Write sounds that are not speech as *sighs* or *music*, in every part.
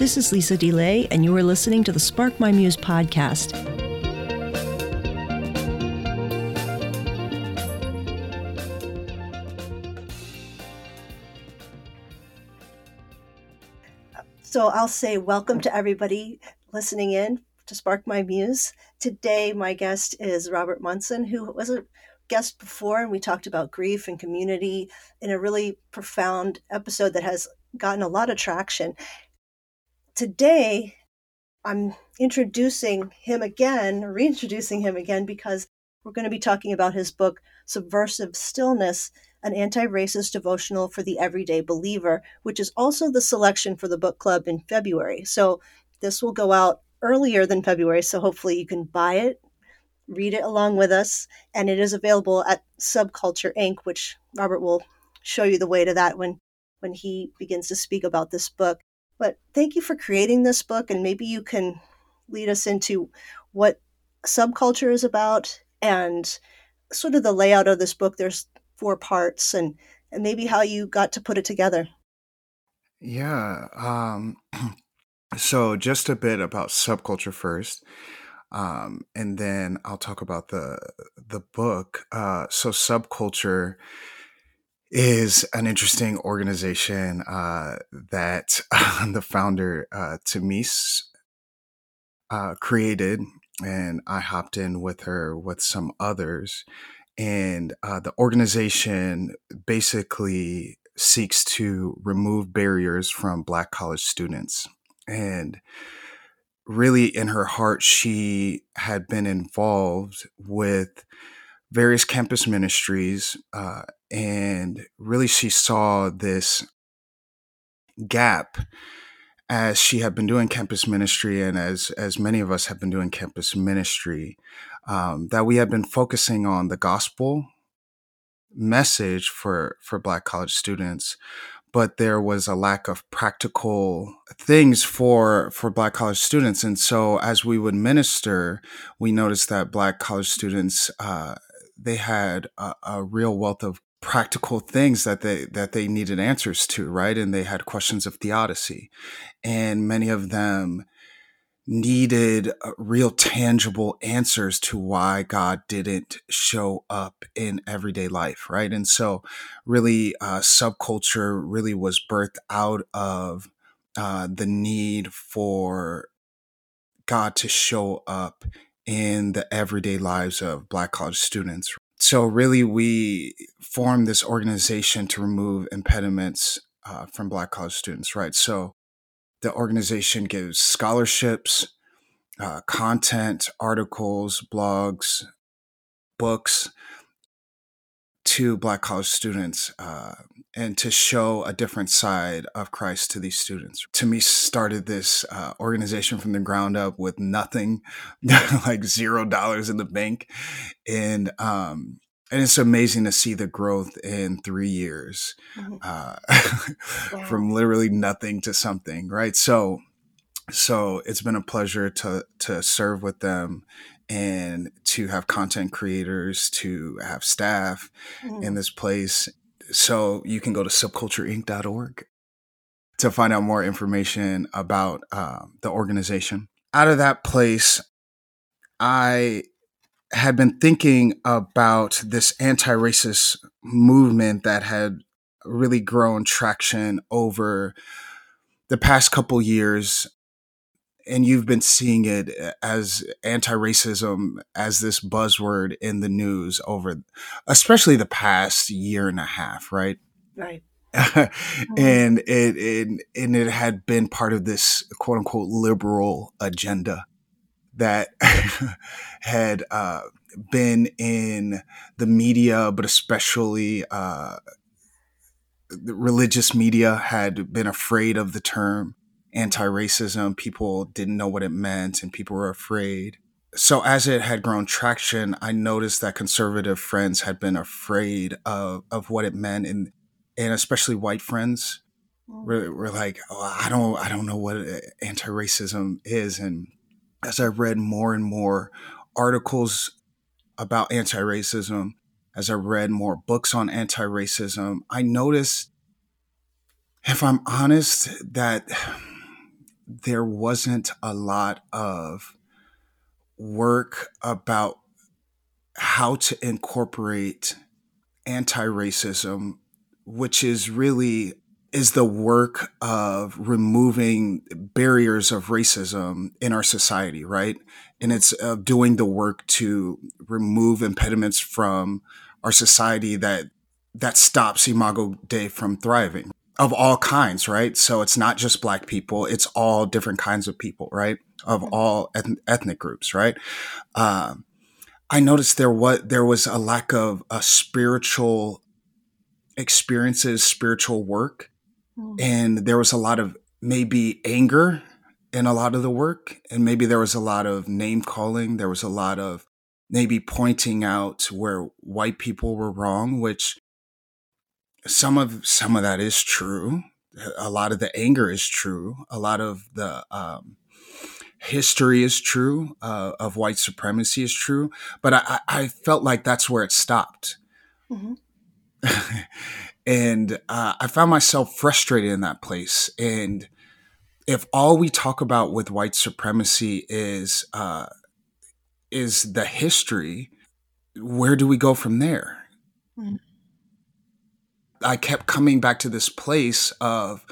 This is Lisa DeLay, and you are listening to the Spark My Muse podcast. So I'll say welcome to everybody listening in to Spark My Muse. Today, my guest is Robert Monson, who was a guest before, and we talked about grief and community in a really profound episode that has gotten a lot of traction. Today, I'm introducing him again, reintroducing him again, because we're going to be talking about his book, Subversive Stillness An Anti Racist Devotional for the Everyday Believer, which is also the selection for the book club in February. So this will go out earlier than February, so hopefully you can buy it, read it along with us, and it is available at Subculture Inc., which Robert will show you the way to that when when he begins to speak about this book. But thank you for creating this book, and maybe you can lead us into what subculture is about and sort of the layout of this book. There's four parts, and and maybe how you got to put it together. Yeah. Um, *clears throat* so just a bit about subculture first. Um, and then I'll talk about the the book. Uh, so subculture is an interesting organization uh, that *laughs* the founder uh, Tamice uh, created, and I hopped in with her with some others. And uh, the organization basically seeks to remove barriers from Black college students. And really, in her heart, she had been involved with various campus ministries uh, and really she saw this gap as she had been doing campus ministry and as as many of us have been doing campus ministry um, that we had been focusing on the gospel message for for black college students but there was a lack of practical things for for black college students. And so as we would minister we noticed that black college students uh, they had a, a real wealth of practical things that they that they needed answers to right? And they had questions of theodicy and many of them needed uh, real tangible answers to why god didn't show up in everyday life right? And so really uh, subculture really was birthed out of uh, the need for god to show up in the everyday lives of black college students. So really we formed this organization to remove impediments uh, from black college students right? So the organization gives scholarships uh, content articles blogs books to black college students uh, and to show a different side of christ to these students. Tamice, started this uh, organization from the ground up with nothing *laughs* like zero dollars in the bank. And um, and it's amazing to see the growth in three years mm-hmm. uh, *laughs* wow. from literally nothing to something right so so it's been a pleasure to to serve with them and to have content creators, to have staff mm. in this place. So you can go to subcultureinc.org to find out more information about uh, the organization. Out of that place, I had been thinking about this anti racist movement that had really grown traction over the past couple years and you've been seeing it as anti-racism as this buzzword in the news over especially the past year and a half right? Right. *laughs* Mm-hmm. and it, it and it had been part of this quote unquote liberal agenda that *laughs* had uh, been in the media, but especially uh, the religious media had been afraid of the term anti-racism. People didn't know what it meant and people were afraid. So as it had grown traction i noticed that conservative friends had been afraid of, of what it meant and and especially white friends mm. were, were like oh, i don't i don't know what anti-racism is. And as i read more and more articles about anti-racism as i read more books on anti-racism i noticed if i'm honest that there wasn't a lot of work about how to incorporate anti-racism which is really is the work of removing barriers of racism in our society right? And it's uh, doing the work to remove impediments from our society that that stops imago Dei from thriving of all kinds right? So it's not just black people it's all different kinds of people right? Of mm-hmm. all ethnic groups right? Um, i noticed there was there was a lack of a spiritual experiences spiritual work mm. and there was a lot of maybe anger in a lot of the work and maybe there was a lot of name calling. There was a lot of maybe pointing out where white people were wrong which some of some of that is true. A lot of the anger is true. A lot of the um, history is true uh, of white supremacy is true. But i, I felt like that's where it stopped. Mm-hmm. *laughs* and uh, i found myself frustrated in that place and if all we talk about with white supremacy is uh, is the history, where do we go from there? Mm. I kept coming back to this place of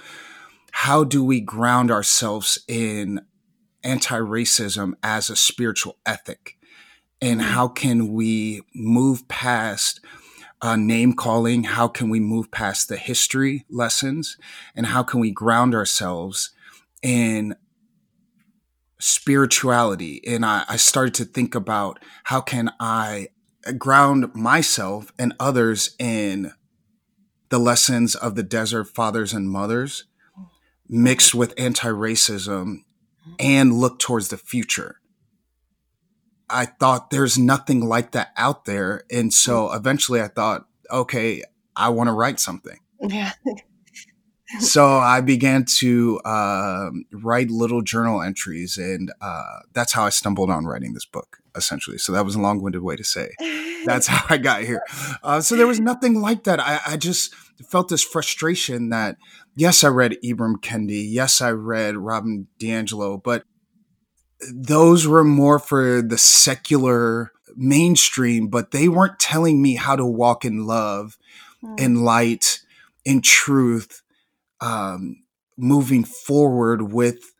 how do we ground ourselves in anti-racism as a spiritual ethic and mm-hmm. how can we move past uh, name calling how can we move past the history lessons and how can we ground ourselves in spirituality? And I, I started to think about how can i ground myself and others in the lessons of the desert fathers and mothers mixed with anti-racism and look towards the future i thought there's nothing like that out there and so eventually i thought okay i want to write something yeah *laughs* so I began to uh, write little journal entries, and uh, that's how I stumbled on writing this book, essentially. So that was a long-winded way to say that's *laughs* how I got here. Uh, so there was nothing like that. I, I, just felt this frustration that yes, I read Ibram Kendi, yes, I read Robin DiAngelo, but those were more for the secular mainstream, but they weren't telling me how to walk in love, mm. in light, in truth um, moving forward with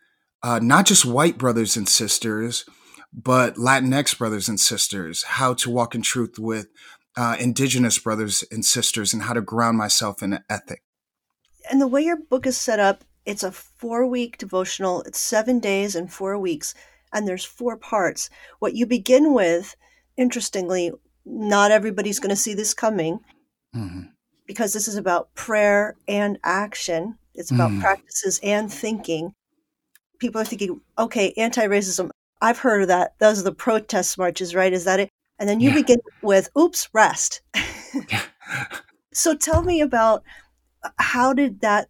uh, not just white brothers and sisters, but Latinx brothers and sisters, how to walk in truth with uh, indigenous brothers and sisters, and how to ground myself in an ethic. And the way your book is set up, it's a four week devotional, it's seven days and four weeks, and there's four parts. What you begin with, interestingly, not everybody's going to see this coming. Mm-hmm because this is about prayer and action. It's about mm. practices and thinking. People are thinking, okay, anti racism, I've heard of that. Those are the protest marches, right? Is that it? And then you yeah. begin with, oops, rest. *laughs* so tell me about uh, how did that,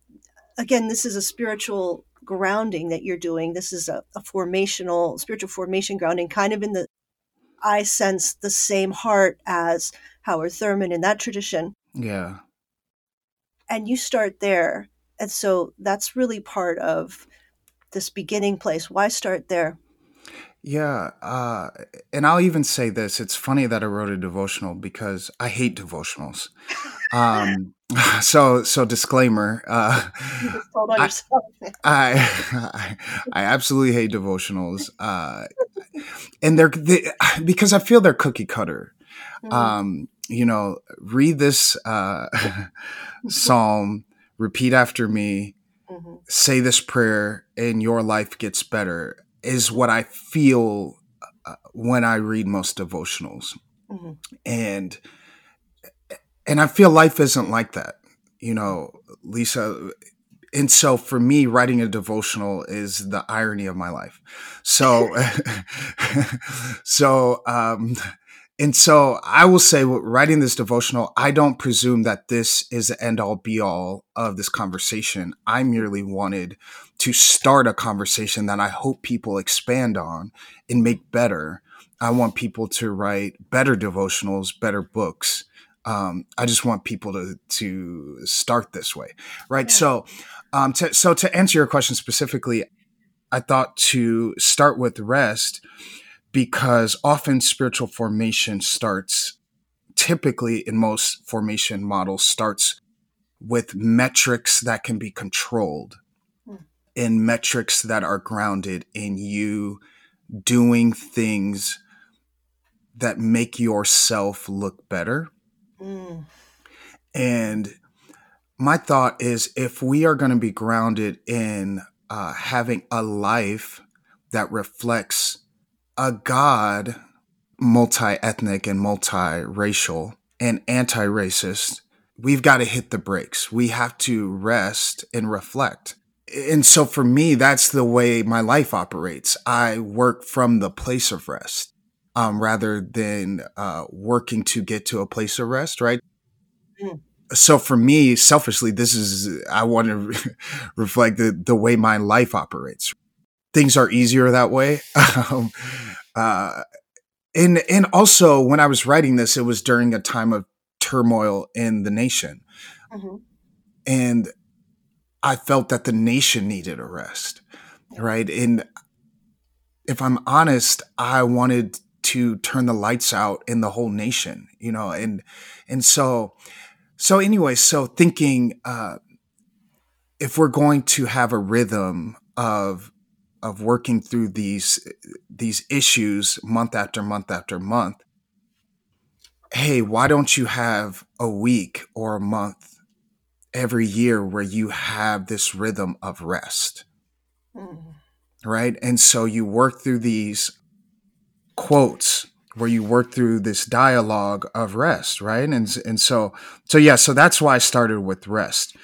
again, this is a spiritual grounding that you're doing. This is a, a formational, spiritual formation grounding, kind of in the, I sense the same heart as Howard Thurman in that tradition. Yeah and you start there and so that's really part of this beginning place why start there yeah uh, and i'll even say this it's funny that i wrote a devotional because i hate devotionals um, *laughs* *laughs* so so disclaimer uh, I, *laughs* I, I, I absolutely hate devotionals uh, and they're they, *sighs* because i feel they're cookie cutter mm. um, you know, read this uh, psalm, repeat after me, mm-hmm. say this prayer, and your life gets better, is what I feel uh, when I read most devotionals. Mm-hmm. And and I feel life isn't like that, you know, Lisa. And so for me, writing a devotional is the irony of my life. So, *laughs* so, um, and so I will say, writing this devotional, I don't presume that this is the end all be all of this conversation. I merely wanted to start a conversation that I hope people expand on and make better. I want people to write better devotionals, better books. Um, I just want people to to start this way, right? Yeah. So, um, to, so to answer your question specifically, I thought to start with rest because often spiritual formation starts typically in most formation models starts with metrics that can be controlled. In metrics that are grounded in you doing things that make yourself look better. Mm. And my thought is if we are going to be grounded in uh, having a life that reflects a God, multi ethnic and multiracial and anti racist, we've got to hit the brakes. We have to rest and reflect. And so for me, that's the way my life operates. I work from the place of rest um, rather than uh, working to get to a place of rest, right? Mm. So for me, selfishly, this is I want to re- *laughs* reflect the the way my life operates. Things are easier that way. *laughs* um, uh, and and also when I was writing this, it was during a time of turmoil in the nation, mm-hmm. and I felt that the nation needed a rest, right? And if I'm honest, I wanted to turn the lights out in the whole nation, you know, and and so so anyway, so thinking uh, if we're going to have a rhythm of of working through these these issues month after month after month, hey, why don't you have a week or a month every year where you have this rhythm of rest? Mm. Right. And so you work through these quotes where you work through this dialogue of rest, right? And and so so yeah, so that's why I started with rest.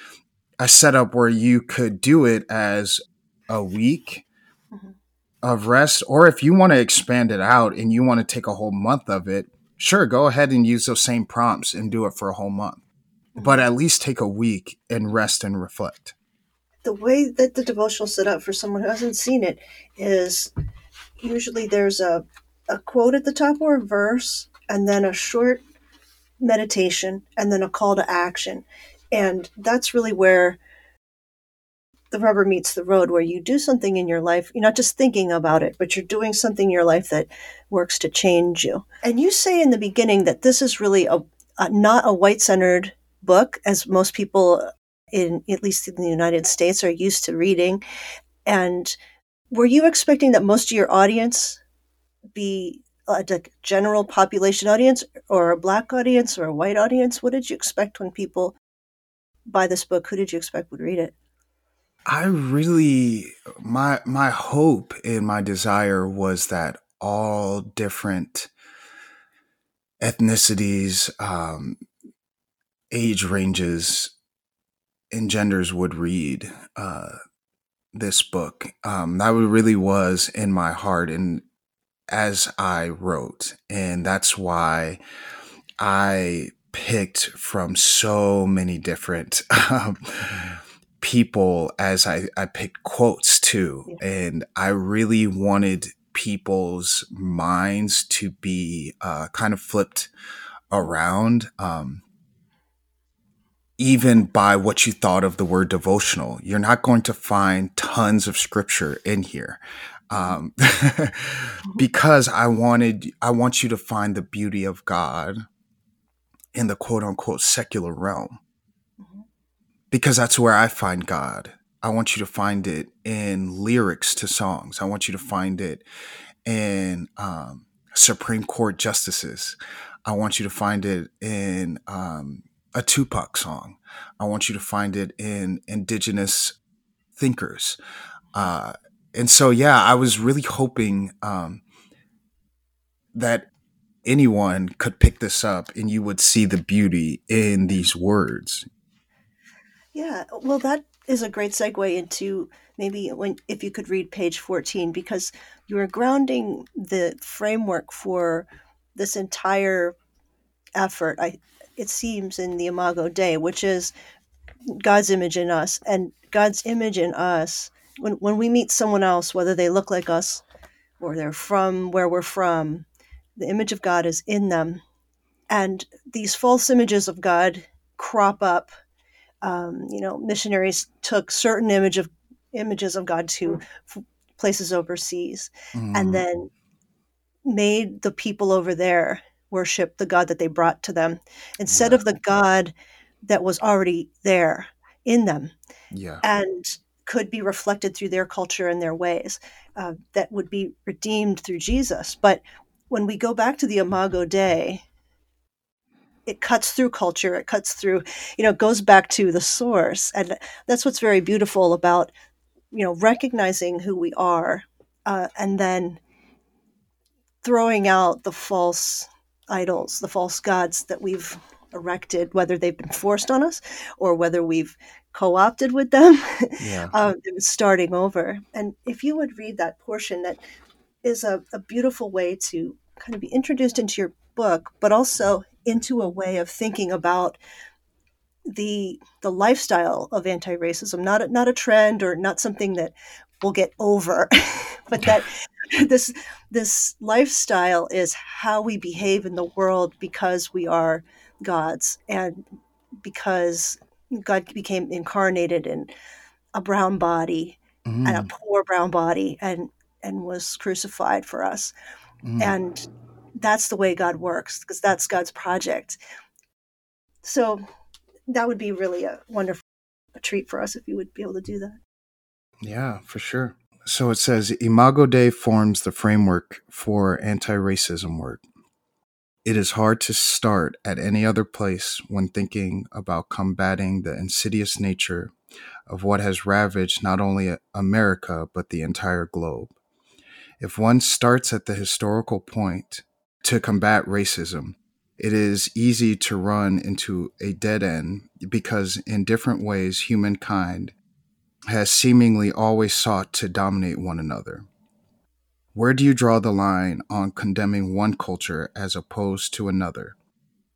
I set up where you could do it as a week mm-hmm. of rest, or if you want to expand it out and you want to take a whole month of it, sure, go ahead and use those same prompts and do it for a whole month. But at least take a week and rest and reflect. The way that the devotional set up for someone who hasn't seen it is usually there's a a quote at the top or a verse, and then a short meditation, and then a call to action. And that's really where the rubber meets the road, where you do something in your life. You're not just thinking about it, but you're doing something in your life that works to change you. And you say in the beginning that this is really a, a not a white centered book, as most people in at least in the United States are used to reading. And were you expecting that most of your audience be a general population audience or a black audience or a white audience? What did you expect when people buy this book? Who did you expect would read it? I really my my hope and my desire was that all different ethnicities, um, age ranges, and genders would read uh, this book. Um, that really was in my heart, and as I wrote. And that's why I picked from so many different um, people as I, I picked quotes too. Yeah. And I really wanted people's minds to be uh, kind of flipped around. Um, even by what you thought of the word devotional, you're not going to find tons of scripture in here um, *laughs* because I wanted, I want you to find the beauty of God in the quote unquote secular realm, mm-hmm. because that's where I find God. I want you to find it in lyrics to songs. I want you to find it in um, Supreme Court justices. I want you to find it in um, a Tupac song. I want you to find it in indigenous thinkers. Uh, and so yeah, I was really hoping um, that anyone could pick this up and you would see the beauty in these words. Yeah, well, that is a great segue into maybe when if you could read page 14 because you are grounding the framework for this entire effort i it seems in the imago dei which is god's image in us and god's image in us when, when we meet someone else, whether they look like us or they're from where we're from, the image of God is in them. And these false images of God crop up. Um, you know, missionaries took certain image of images of God to f- places overseas Mm. and then made the people over there worship the God that they brought to them instead Yeah. of the God that was already there in them Yeah. and could be reflected through their culture and their ways uh, that would be redeemed through Jesus. But when we go back to the Imago Dei, it cuts through culture, it cuts through, you know, it goes back to the source. And that's what's very beautiful about, you know, recognizing who we are uh, and then throwing out the false idols, the false gods that we've erected, whether they've been forced on us or whether we've co opted with them. *laughs* Yeah. um, it was starting over. And if you would read that portion, that is a, a beautiful way to kind of be introduced into your book, but also into a way of thinking about the the lifestyle of anti-racism, not a, not a trend or not something that we'll get over, *laughs* but that *laughs* this this lifestyle is how we behave in the world because we are gods and because God became incarnated in a brown body and a Mm. poor brown body and and was crucified for us Mm. and that's the way God works because that's God's project so that would be really a wonderful treat for us if you would be able to do that Yeah, for sure. So it says Imago Dei forms the framework for anti racism work. It is hard to start at any other place when thinking about combating the insidious nature of what has ravaged not only America, but the entire globe. If one starts at the historical point to combat racism, it is easy to run into a dead end because, in different ways, humankind has seemingly always sought to dominate one another. Where do you draw the line on condemning one culture as opposed to another?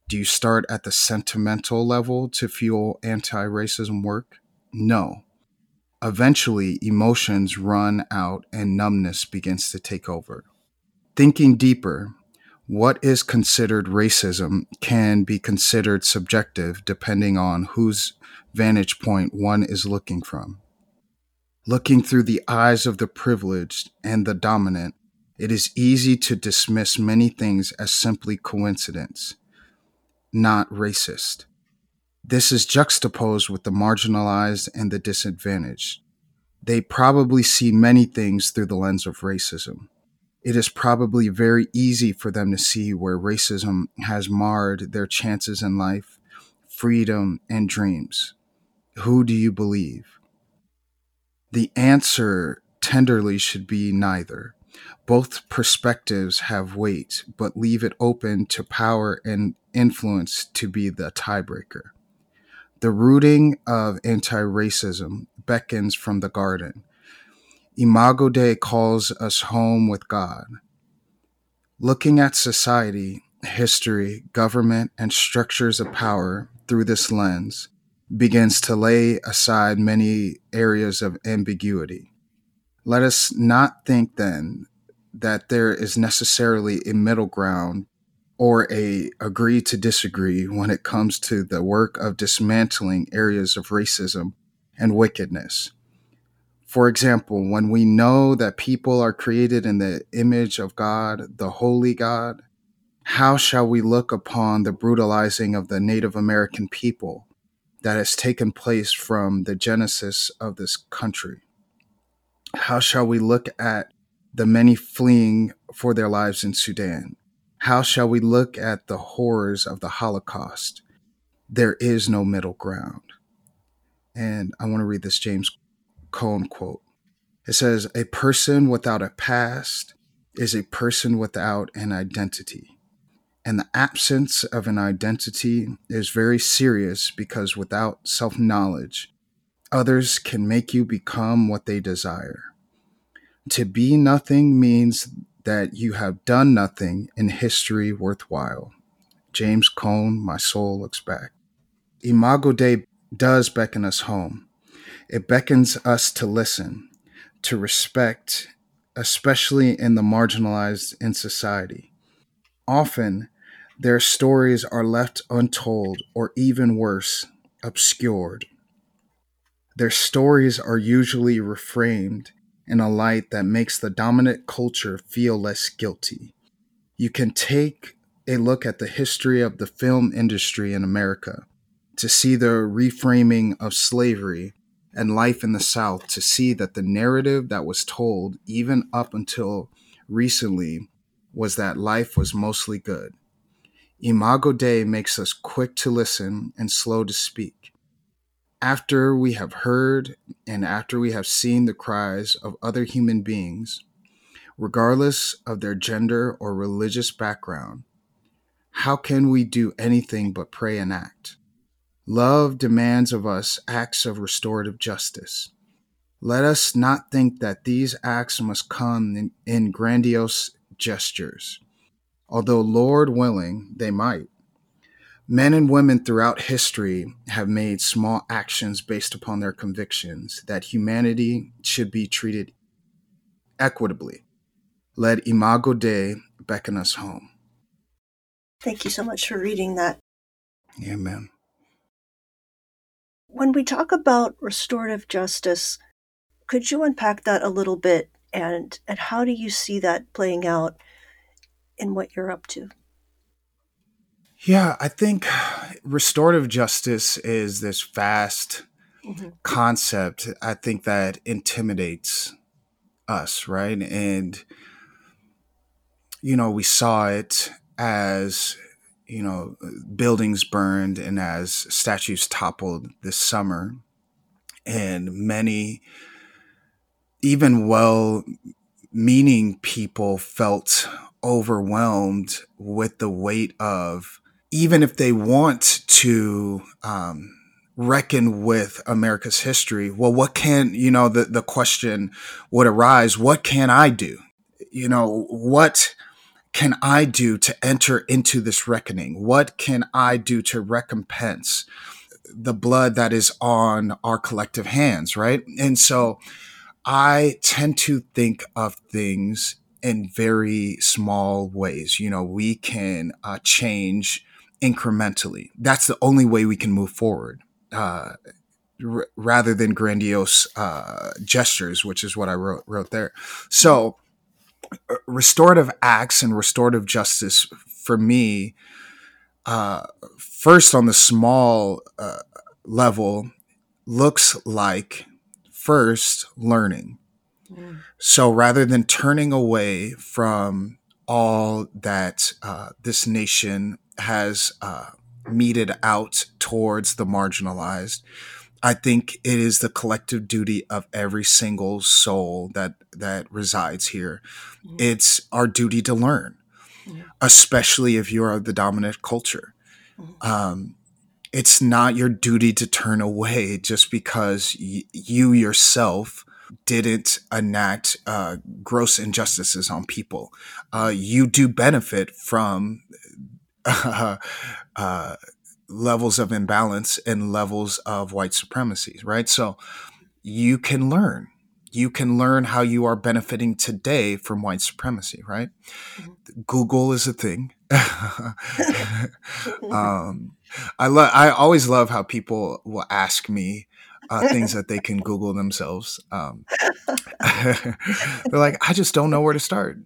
Do you start at the sentimental level to fuel anti racism work? No. Eventually, emotions run out and numbness begins to take over. Thinking deeper, what is considered racism can be considered subjective depending on whose vantage point one is looking from. Looking through the eyes of the privileged and the dominant, it is easy to dismiss many things as simply coincidence, not racist. This is juxtaposed with the marginalized and the disadvantaged. They probably see many things through the lens of racism. It is probably very easy for them to see where racism has marred their chances in life, freedom, and dreams. Who do you believe? The answer tenderly should be neither. Both perspectives have weight, but leave it open to power and influence to be the tiebreaker. The rooting of anti racism beckons from the garden. Imago Dei calls us home with God. Looking at society, history, government, and structures of power through this lens begins to lay aside many areas of ambiguity. Let us not think then that there is necessarily a middle ground or a agree to disagree when it comes to the work of dismantling areas of racism and wickedness. For example, when we know that people are created in the image of God, the holy God, how shall we look upon the brutalizing of the Native American people that has taken place from the genesis of this country? How shall we look at the many fleeing for their lives in Sudan? How shall we look at the horrors of the Holocaust? There is no middle ground. And I want to read this James Cone quote. It says, A person without a past is a person without an identity. And the absence of an identity is very serious because without self knowledge, others can make you become what they desire. To be nothing means that you have done nothing in history worthwhile. James Cone, My Soul Looks Back. Imago Dei does beckon us home. It beckons us to listen, to respect, especially in the marginalized in society. Often, their stories are left untold or even worse, obscured. Their stories are usually reframed in a light that makes the dominant culture feel less guilty. You can take a look at the history of the film industry in America to see the reframing of slavery and life in the South, to see that the narrative that was told, even up until recently, was that life was mostly good. Imago Dei makes us quick to listen and slow to speak. After we have heard and after we have seen the cries of other human beings, regardless of their gender or religious background, how can we do anything but pray and act? Love demands of us acts of restorative justice. Let us not think that these acts must come in, in grandiose gestures, although, Lord willing, they might. Men and women throughout history have made small actions based upon their convictions that humanity should be treated equitably. Let Imago Dei beckon us home. Thank you so much for reading that. Amen. When we talk about restorative justice, could you unpack that a little bit and and how do you see that playing out in what you're up to? Yeah, I think restorative justice is this vast mm-hmm. concept. I think that intimidates us, right? And, you know, we saw it as, you know, buildings burned and as statues toppled this summer. And many, even well meaning people felt overwhelmed with the weight of even if they want to um, reckon with America's history, well, what can, you know, the, the question would arise, what can I do? You know, what can I do to enter into this reckoning? What can I do to recompense the blood that is on our collective hands, right? And so I tend to think of things in very small ways. You know, we can uh, change incrementally. That's the only way we can move forward. Uh, r- rather than grandiose uh, gestures, which is what I wrote wrote there. So, uh, restorative acts and restorative justice for me, uh, first on the small uh, level, looks like first learning. Mm. So rather than turning away from all that uh, this nation has uh, meted out towards the marginalized. I think it is the collective duty of every single soul that that resides here. Mm-hmm. It's our duty to learn, mm-hmm. especially if you are the dominant culture. Mm-hmm. Um, it's not your duty to turn away just because y- you yourself didn't enact uh, gross injustices on people. Uh, you do benefit from uh, *laughs* uh, levels of imbalance and levels of white supremacy, right? So you can learn. You can learn how you are benefiting today from white supremacy, right? Mm-hmm. Google is a thing. *laughs* *laughs* um, I love. I always love how people will ask me uh, things that they can Google themselves. Um, *laughs* *laughs* they're like, I just don't know where to start.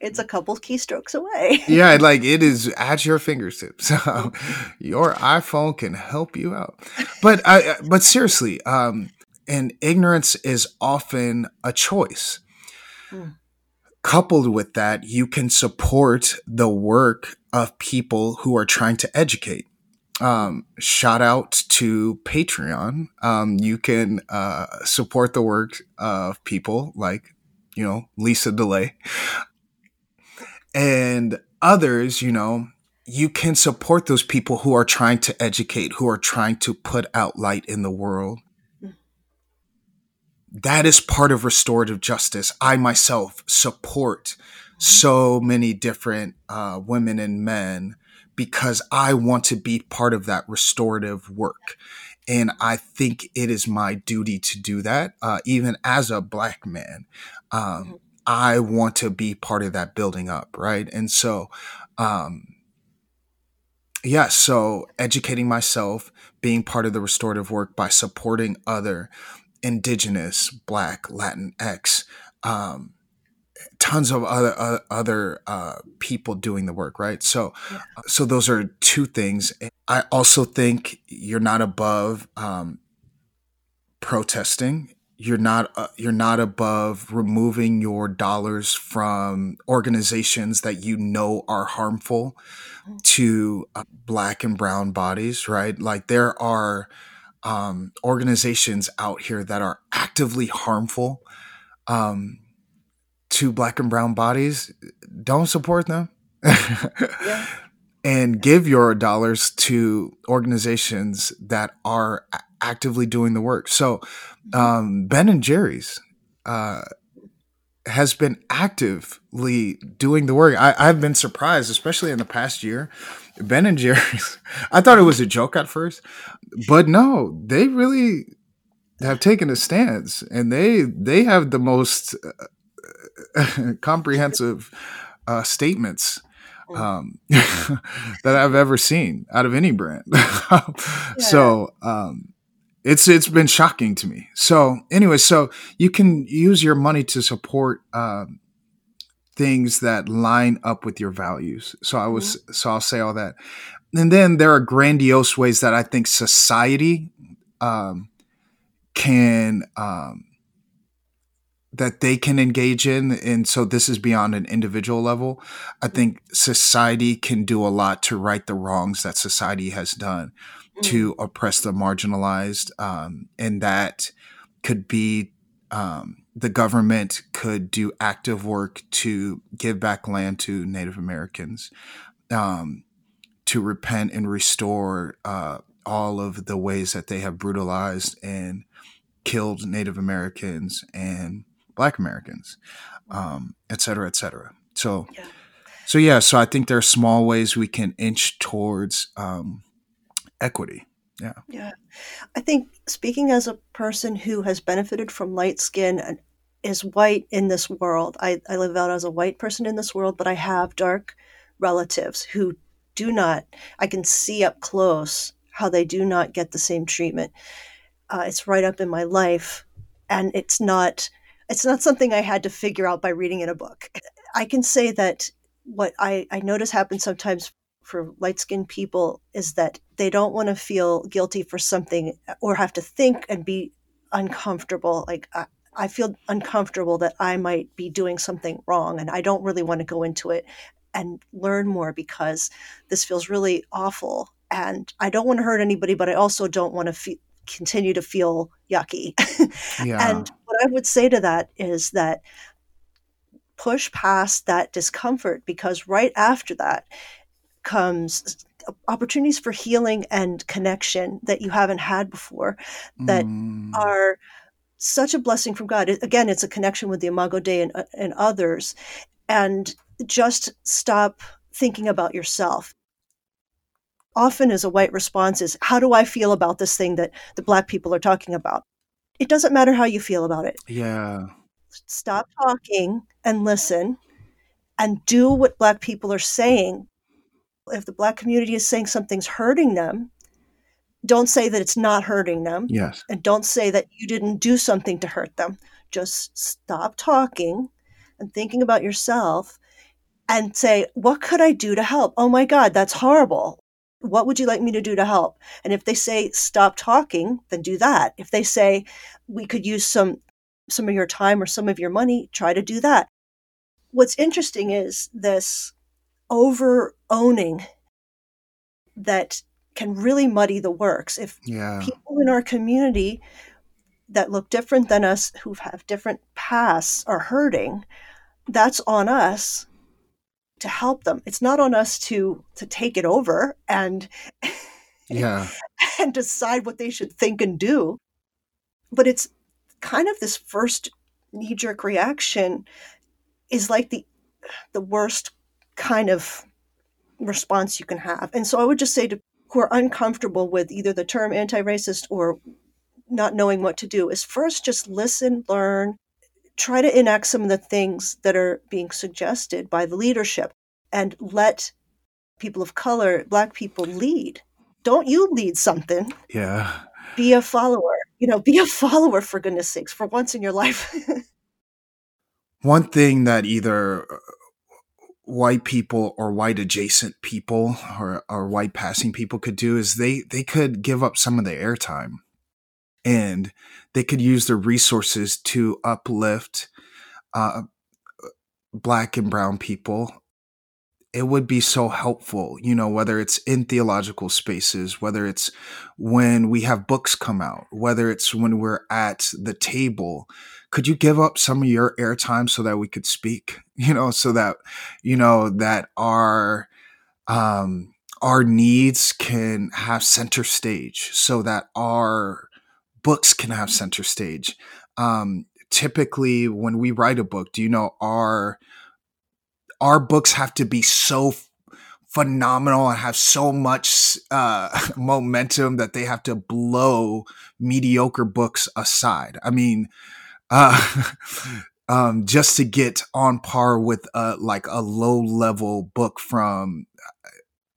It's a couple keystrokes away. yeah, like it is at your fingertips. *laughs* So your iPhone can help you out. But I, but seriously, um, and ignorance is often a choice. Hmm. Coupled with that, you can support the work of people who are trying to educate um, shout out to Patreon. Um, you can uh, support the work of people like, you know, Lisa DeLay and others, you know, you can support those people who are trying to educate, who are trying to put out light in the world. That is part of restorative justice. I myself support so many different uh, women and men because I want to be part of that restorative work. And I think it is my duty to do that, uh, even as a black man. Um, mm-hmm. I want to be part of that building up, right? And so, um, yeah, so educating myself, being part of the restorative work by supporting other indigenous, black, Latin X um, tons of other uh, other uh, people doing the work, right? So, yeah. so those are two things. I also think you're not above um, protesting. You're not uh, you're not above removing your dollars from organizations that you know are harmful mm. to uh, black and brown bodies, right? Like there are um, organizations out here that are actively harmful. Um, to black and brown bodies, don't support them. yeah. *laughs* And give your dollars to organizations that are actively doing the work. So, mm-hmm. um, Ben and Jerry's uh, has been actively doing the work. I, I've been surprised, especially in the past year. Ben and Jerry's, *laughs* I thought it was a joke at first, but no, they really have taken a stance and they they have the most uh, *laughs* comprehensive uh, statements mm. um, *laughs* that I've ever seen out of any brand. *laughs* yeah. So um, it's it's been shocking to me. So anyway, so you can use your money to support um, things that line up with your values. So I was mm-hmm. so I'll say all that, and then there are grandiose ways that I think society um, can um, that they can engage in and so this is beyond an individual level i think society can do a lot to right the wrongs that society has done to oppress the marginalized um, and that could be um, the government could do active work to give back land to native americans um, to repent and restore uh, all of the ways that they have brutalized and killed native americans and Black Americans, um, et cetera, et cetera. So, yeah. so yeah, so I think there are small ways we can inch towards um, equity. Yeah. Yeah. I think speaking as a person who has benefited from light skin and is white in this world, I, I live out as a white person in this world, but I have dark relatives who do not, I can see up close how they do not get the same treatment. Uh, it's right up in my life. And it's not it's not something I had to figure out by reading in a book. I can say that what I, I notice happens sometimes for light skinned people is that they don't want to feel guilty for something or have to think and be uncomfortable. Like, I, I feel uncomfortable that I might be doing something wrong and I don't really want to go into it and learn more because this feels really awful and I don't want to hurt anybody, but I also don't want to feel continue to feel yucky. *laughs* Yeah. and I would say to that is that push past that discomfort because right after that comes opportunities for healing and connection that you haven't had before that mm. are such a blessing from God. Again, it's a connection with the Imago Dei and, uh, and others. And just stop thinking about yourself often as a white response is how do i feel about this thing that the black people are talking about it doesn't matter how you feel about it. Yeah. Stop talking and listen and do what black people are saying. If the black community is saying something's hurting them don't say that it's not hurting them. Yes. And don't say that you didn't do something to hurt them. Just stop talking and thinking about yourself and say what could i do to help? Oh my god that's horrible what would you like me to do to help? And if they say stop talking, then do that. If they say we could use some some of your time or some of your money, try to do that. What's interesting is this over owning that can really muddy the works. If yeah. people in our community that look different than us, who have different pasts, are hurting, that's on us to help them. It's not on us to to take it over and yeah *laughs* and decide what they should think and do. But it's kind of this first knee jerk reaction is like the the worst kind of response you can have. And so I would just say to who are uncomfortable with either the term anti-racist or not knowing what to do is first just listen, learn, try to enact some of the things that are being suggested by the leadership and let people of color, black people lead. Don't you lead something. Yeah. Be a follower. You know, be a *laughs* follower for goodness sakes, for once in your life. *laughs* one thing that either uh, white people or white adjacent people or, or white passing people could do is they they could give up some of the airtime and they could use their resources to uplift uh, black and brown people it would be so helpful, you know, whether it's in theological spaces, whether it's when we have books come out, whether it's when we're at the table. Could you give up some of your airtime so that we could speak, *laughs* you know, so that, you know, that our, um, our needs can have center stage so that our books can have center stage. Um, typically when we write a book, do you know our, our books have to be so phenomenal and have so much uh, *laughs* momentum that they have to blow mediocre books aside. I mean, uh, *laughs* um, just to get on par with uh, like a low level book from,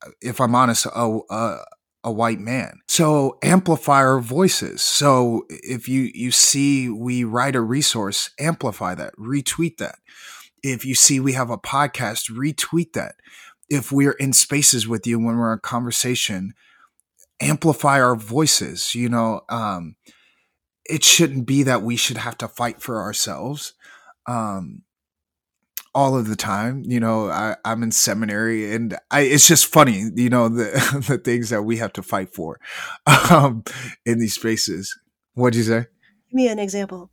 uh, if I'm honest, a, a, a white man. So amplify our voices. So if you you see we write a resource, amplify that, retweet that if you see we have a podcast, retweet that. If we're in spaces with you when we're in conversation, amplify our voices. You know, um, it shouldn't be that we should have to fight for ourselves um, all of the time. You know, I, am in seminary, and I, it's just funny. You know, the *laughs* the things that we have to fight for *laughs* um, in these spaces. What'd you say? Give me an example.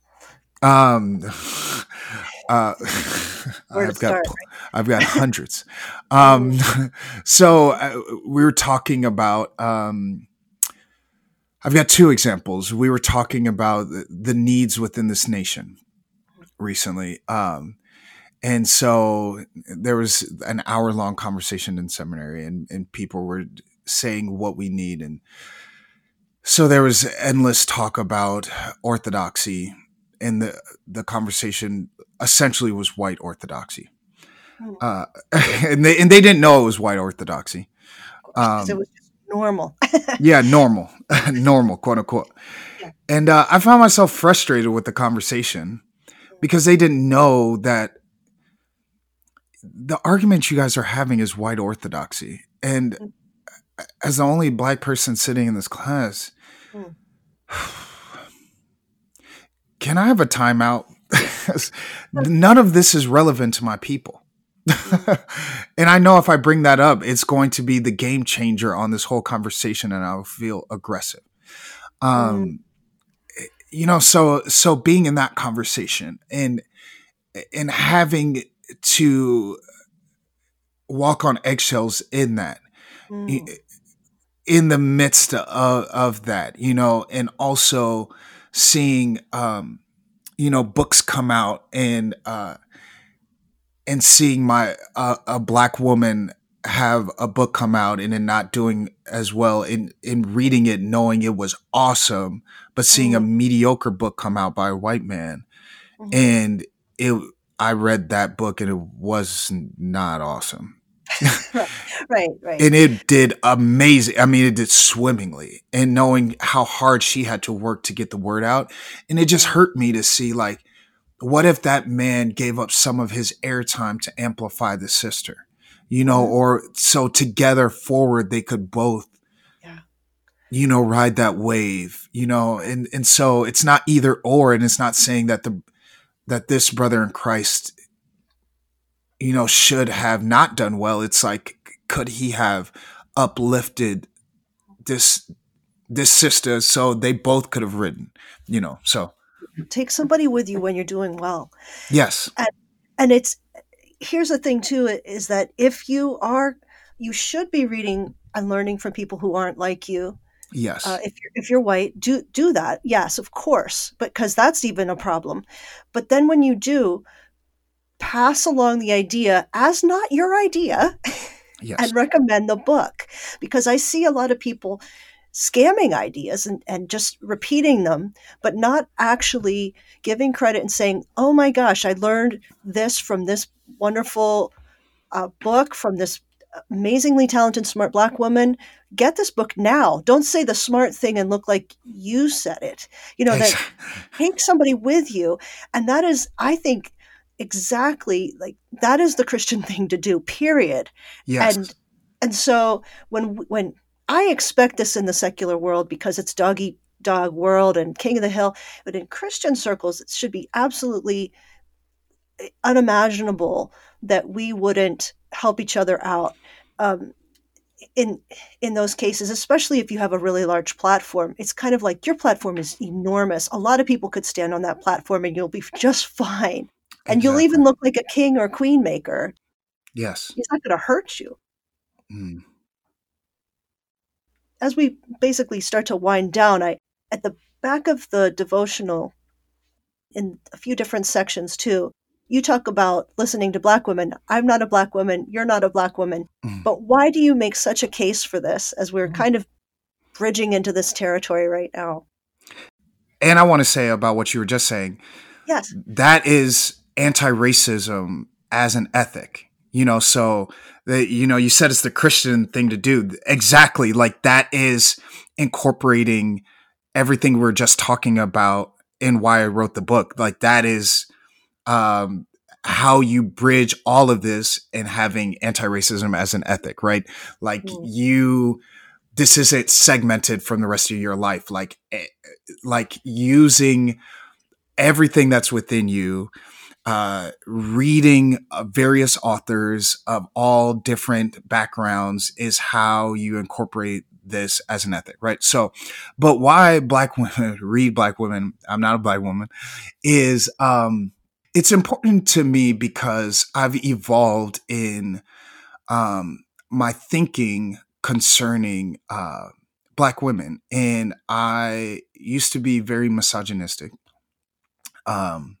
Um, uh, *laughs* I've got start, right? I've got hundreds. Um, so uh, we were talking about. Um, I've got two examples. We were talking about the, the needs within this nation recently. Um, and so there was an hour long conversation in seminary, and, and people were saying what we need. And so there was endless talk about orthodoxy and the the conversation essentially was white orthodoxy, hmm. uh, *laughs* and they and they didn't know it was white orthodoxy. Um, it was normal. *laughs* yeah, normal, *laughs* normal, quote unquote. Yeah. And uh, I found myself frustrated with the conversation because they didn't know that the argument you guys are having is white orthodoxy, and mm. as the only black person sitting in this class. Mm *sighs* can I have a timeout? *laughs* None of this is relevant to my people. *laughs* and I know if I bring that up, it's going to be the game changer on this whole conversation, and I'll feel aggressive. Um, mm. you know, so so being in that conversation and and having to walk on eggshells in that, mm. in the midst of, of that, you know, and also seeing um, you know books come out and uh, and seeing my uh, a black woman have a book come out and then not doing as well in in reading it knowing it was awesome but seeing mm-hmm. a mediocre book come out by a white man mm-hmm. and it I read that book and it was not awesome *laughs* right, right. And it did amazing. I mean, it did swimmingly. And knowing how hard she had to work to get the word out. And it just hurt me to see, like, what if that man gave up some of his airtime to amplify the sister? You know, or so together forward they could both you know ride that wave you know and and so it's not either or and it's not saying that the that this brother in christ you know, should have not done well. It's like, could he have uplifted this this sister so they both could have ridden, you know? So take somebody with you when you're doing well. Yes. And, and it's here's the thing too is that if you are you should be reading and learning from people who aren't like you. Yes. Uh, if you're if you're white, do do that. Yes, of course, because that's even a problem. But then when you do, pass along the idea as not your idea *laughs* yes. and recommend the book because I see a lot of people scamming ideas and, and just repeating them, but not actually giving credit and saying, oh my gosh, I learned this from this wonderful uh, book, from this amazingly talented, smart black woman. Get this book now. Don't say the smart thing and look like you said it. You know, that *laughs* take somebody with you. And that is, I think, exactly like that is the Christian *laughs* thing to do, period. Yes. And and so when when I expect this in the secular world because it's dog eat dog world and king of the hill, but in Christian circles it should be absolutely eh, unimaginable that we wouldn't help each other out. Um, in in those cases especially if you have a really large platform it's kind of like your platform is enormous a lot of people could stand on that platform and you'll be *laughs* just fine and exactly. you'll even look like a king or queen maker yes he's not going to hurt you mm. as we basically start to wind down i at the back of the devotional in a few different sections too you talk about listening to black women. I'm not a black woman. You're not a black woman. Mm. But why do you make such a case for this as we're mm. kind of bridging into this territory right now? And I want to say about what you were just saying. Yes. That is anti racism as an ethic. You know, so that you know, you said it's the Christian thing to do. Exactly. Like that is incorporating everything we we're just talking about and why I wrote the book. Like that is um, how you bridge all of this and having anti-racism as an ethic, right? Like mm. you, this isn't segmented from the rest of your life. Like, eh, like using everything that's within you, uh, reading uh, various authors of all different backgrounds is how you incorporate this as an ethic, right? So, but why black *laughs* women read black women? I'm not a black woman. Is um, it's important to me because I've evolved in um, my thinking concerning uh, black women, and I used to be very misogynistic. Um,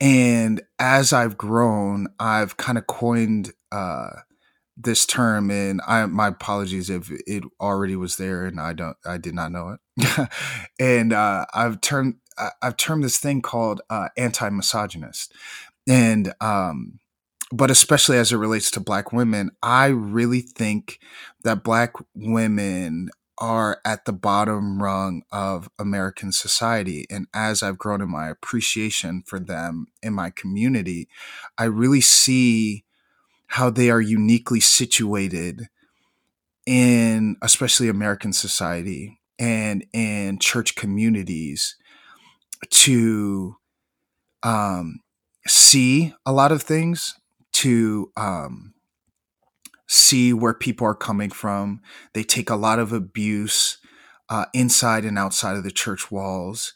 and as I've grown, I've kind of coined uh, this term, and I my apologies if it already was there and I don't I did not know it. *laughs* and uh, I've turned I've termed this thing called uh, anti-misogynist, and um, but especially as it relates to Black women, I really think that Black women are at the bottom rung of American society. And as I've grown in my appreciation for them in my community, I really see how they are uniquely situated in especially American society and in church communities to um, see a lot of things, to um, see where people are coming from. They take a lot of abuse uh, inside and outside of the church walls.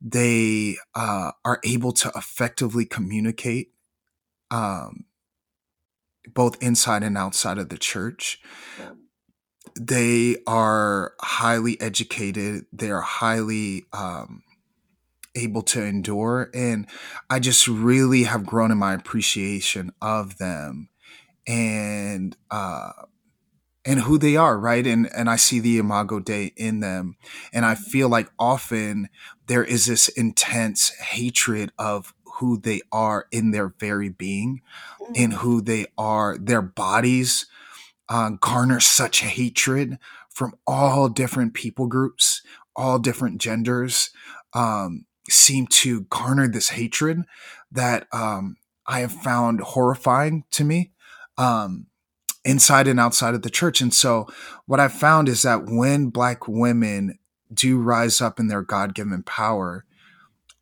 They uh, are able to effectively communicate um, both inside and outside of the church. They are highly educated. They are highly um, able to endure. And I just really have grown in my appreciation of them and, uh, and who they are, right? And and I see the Imago Dei in them, and I feel like often there is this intense hatred of who they are in their very being, in mm-hmm. who they are. Their bodies uh, garner such hatred from all different people groups, all different genders. Um, seem to garner this hatred that um, I have found horrifying to me um, inside and outside of the church. And so, what I've found is that when Black women do rise up in their God given power,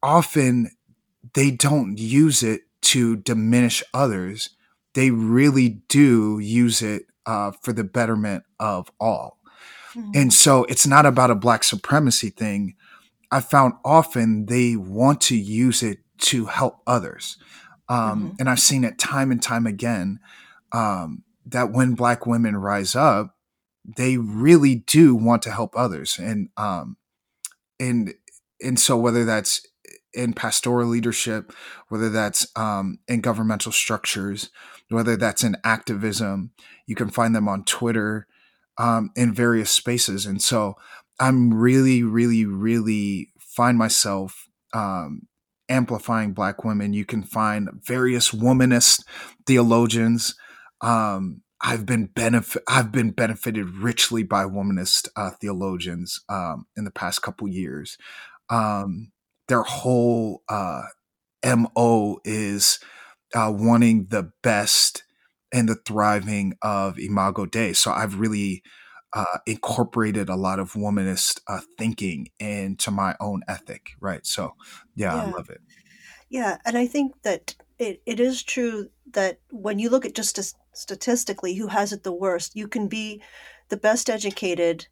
often they don't use it to diminish others. They really do use it uh, for the betterment of all. Mm-hmm. And so it's not about a black supremacy thing. I found often they want to use it to help others. Um, mm-hmm. And I've seen it time and time again um, that when Black women rise up, they really do want to help others. And um, and and so whether that's in pastoral leadership, whether that's um, in governmental structures, whether that's in activism, you can find them on Twitter um, in various spaces. And so I'm really, really, really find myself um, amplifying Black women. You can find various womanist theologians. Um, I've been benefit I've been benefited richly by womanist uh, theologians um, in the past couple years. Um, their whole uh, mo is uh, wanting the best and the thriving of imago dei so i've really uh, incorporated a lot of womanist uh, thinking into my own ethic right so yeah, yeah. i love it yeah and i think that it, it is true that when you look at just statistically who has it the worst you can be the best educated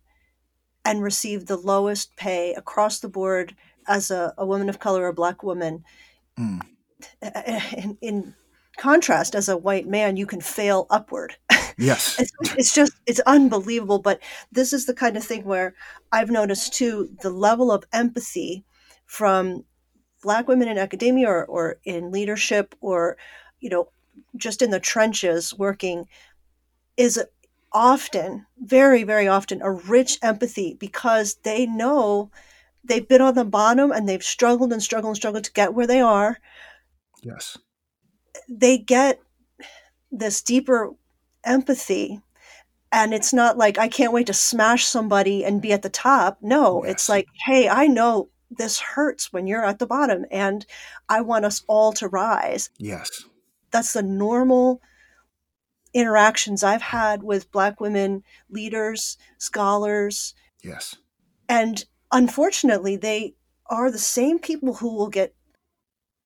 and receive the lowest pay across the board as a, a woman of color or a black woman. Mm. In, in, contrast, as a white man, you can fail upward. Yes. *laughs* it's, it's just, it's unbelievable. But this is the kind of thing where I've noticed too the level of empathy from black women in academia or, or in leadership or, you know, just in the trenches working is often, very, very often, a rich empathy because they know they've been on the bottom and they've struggled and struggled and struggled to get where they are. Yes. They get this deeper empathy. And it's not like, I can't wait to smash somebody and be at the top. No, oh, yes. it's like, hey, I know this hurts when you're at the bottom and I want us all to rise. Yes. That's the normal interactions I've had with Black women leaders, scholars. Yes. And unfortunately, they are the same people who will get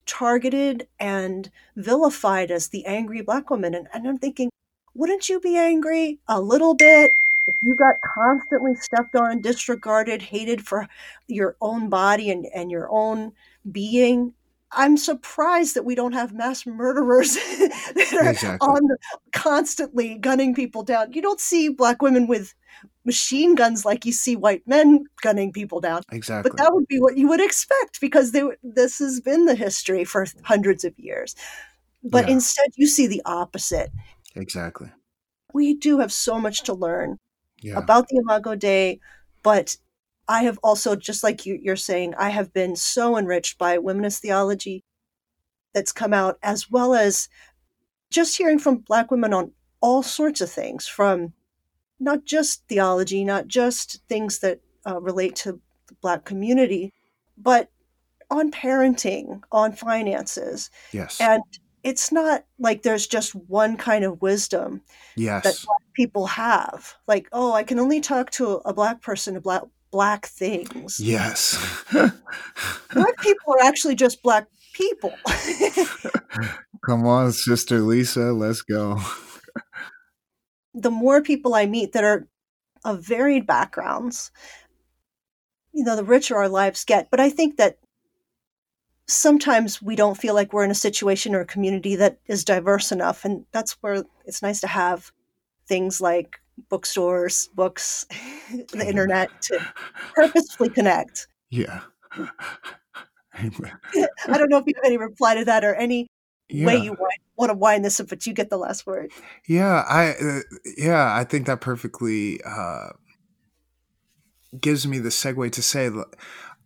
targeted and vilified as the angry Black woman. And, and I'm thinking, wouldn't you be angry a little bit if you got constantly stepped on, disregarded, hated for your own body and, and your own being? I'm surprised that we don't have mass murderers *laughs* that are exactly. on the, constantly gunning people down. You don't see black women with machine guns like you see white men gunning people down. Exactly. But that would be what you would expect because they, this has been the history for hundreds of years. But yeah. instead, you see the opposite. Exactly. We do have so much to learn yeah. about the Imago Dei, but I have also, just like you, you're saying, I have been so enriched by womanist theology that's come out, as well as just hearing from Black women on all sorts of things, from not just theology, not just things that uh, relate to the Black community, but on parenting, on finances. Yes. And it's not like there's just one kind of wisdom yes. that black people have. Like, oh, I can only talk to a black person, about black things. Yes. *laughs* black people are actually just black people. *laughs* Come on, Sister Lisa, let's go. the more people I meet that are of varied backgrounds, you know, the richer our lives get. But I think that sometimes we don't feel like we're in a situation or a community that is diverse enough. And that's where it's nice to have things like bookstores, books, *laughs* the internet to purposefully connect. Yeah. *laughs* I don't know if you have any reply to that or any yeah. way you want, want to wind this up, but you get the last word. Yeah, I uh, yeah, I think that perfectly uh, gives me the segue to say that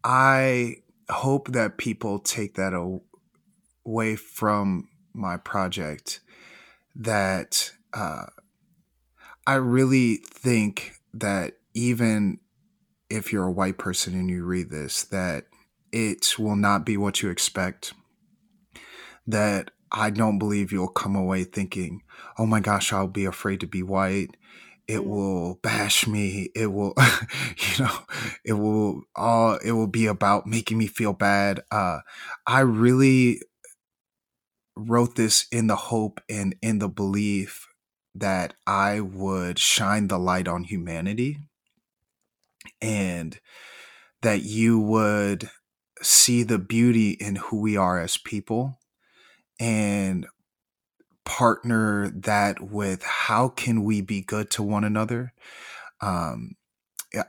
I hope that people take that away from my project that uh, I really think that even if you're a white person and you read this, that it will not be what you expect. That I don't believe you'll come away thinking, oh my gosh, I'll be afraid to be white. It mm. will bash me. It will, *laughs* you know, it will all, it will be about making me feel bad. Uh, I really wrote this in the hope and in the belief that I would shine the light on humanity and that you would see the beauty in who we are as people and partner that with how can we be good to one another um,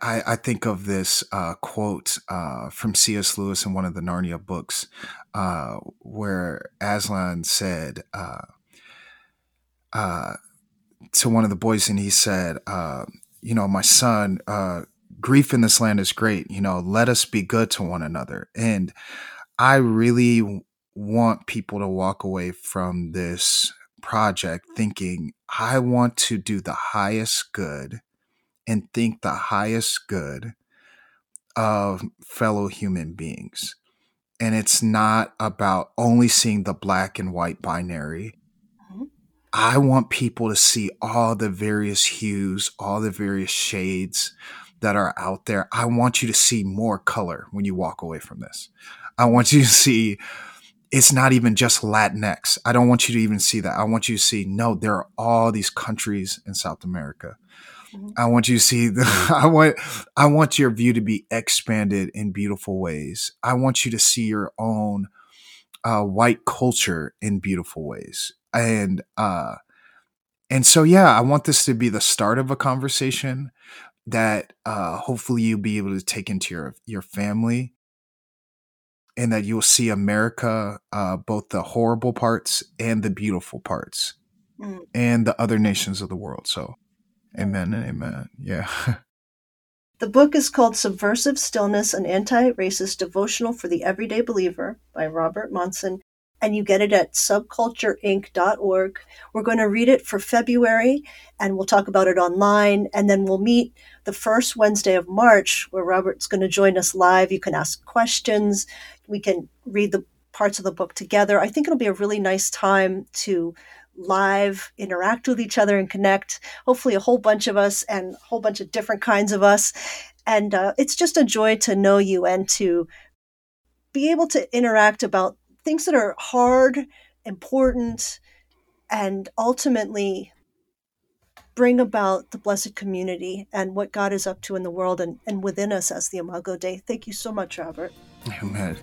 I, I, think of this uh, quote uh, from C.S. Lewis in one of the Narnia books, uh, where Aslan said, uh, uh, to one of the boys and he said, uh, you know, my son, grief in this land is great. You know, let us be good to one another. And I really want people to walk away from this project thinking, I want to do the highest good and think the highest good of fellow human beings. and it's not about only seeing the black and white binary. Mm-hmm. I want people to see all the various hues, all the various shades that are out there. I want you to see more color when you walk away from this. I want you to see it's not even just Latinx. I don't want you to even see that. I want you to see no, there are all these countries in South America. Mm-hmm. I want you to see the, *laughs* I want I want your view to be expanded in beautiful ways. I want you to see your own uh, white culture in beautiful ways. And uh and so yeah, I want this to be the start of a conversation that uh hopefully you'll be able to take into your your family and that you'll see America, uh, both the horrible parts and the beautiful parts, mm. and the other nations of the world. So, amen and amen. Yeah. *laughs* The book is called Subversive Stillness An Anti Racist Devotional for the Everyday Believer by Robert Monson, and you get it at subcultureinc.org. We're going to read it for February, and we'll talk about it online, and then we'll meet the first Wednesday of March, where Robert's going to join us live. You can ask questions, we can read the parts of the book together. I think it'll be a really nice time to live interact with each other and connect. Hopefully, a whole bunch of us and a whole bunch of different kinds of us. And uh, it's just a joy to know you and to be able to interact about things that are hard, important, and ultimately bring about the blessed community and what God is up to in the world and, and within us as the Imago Dei. Thank you so much, Robert. Amen.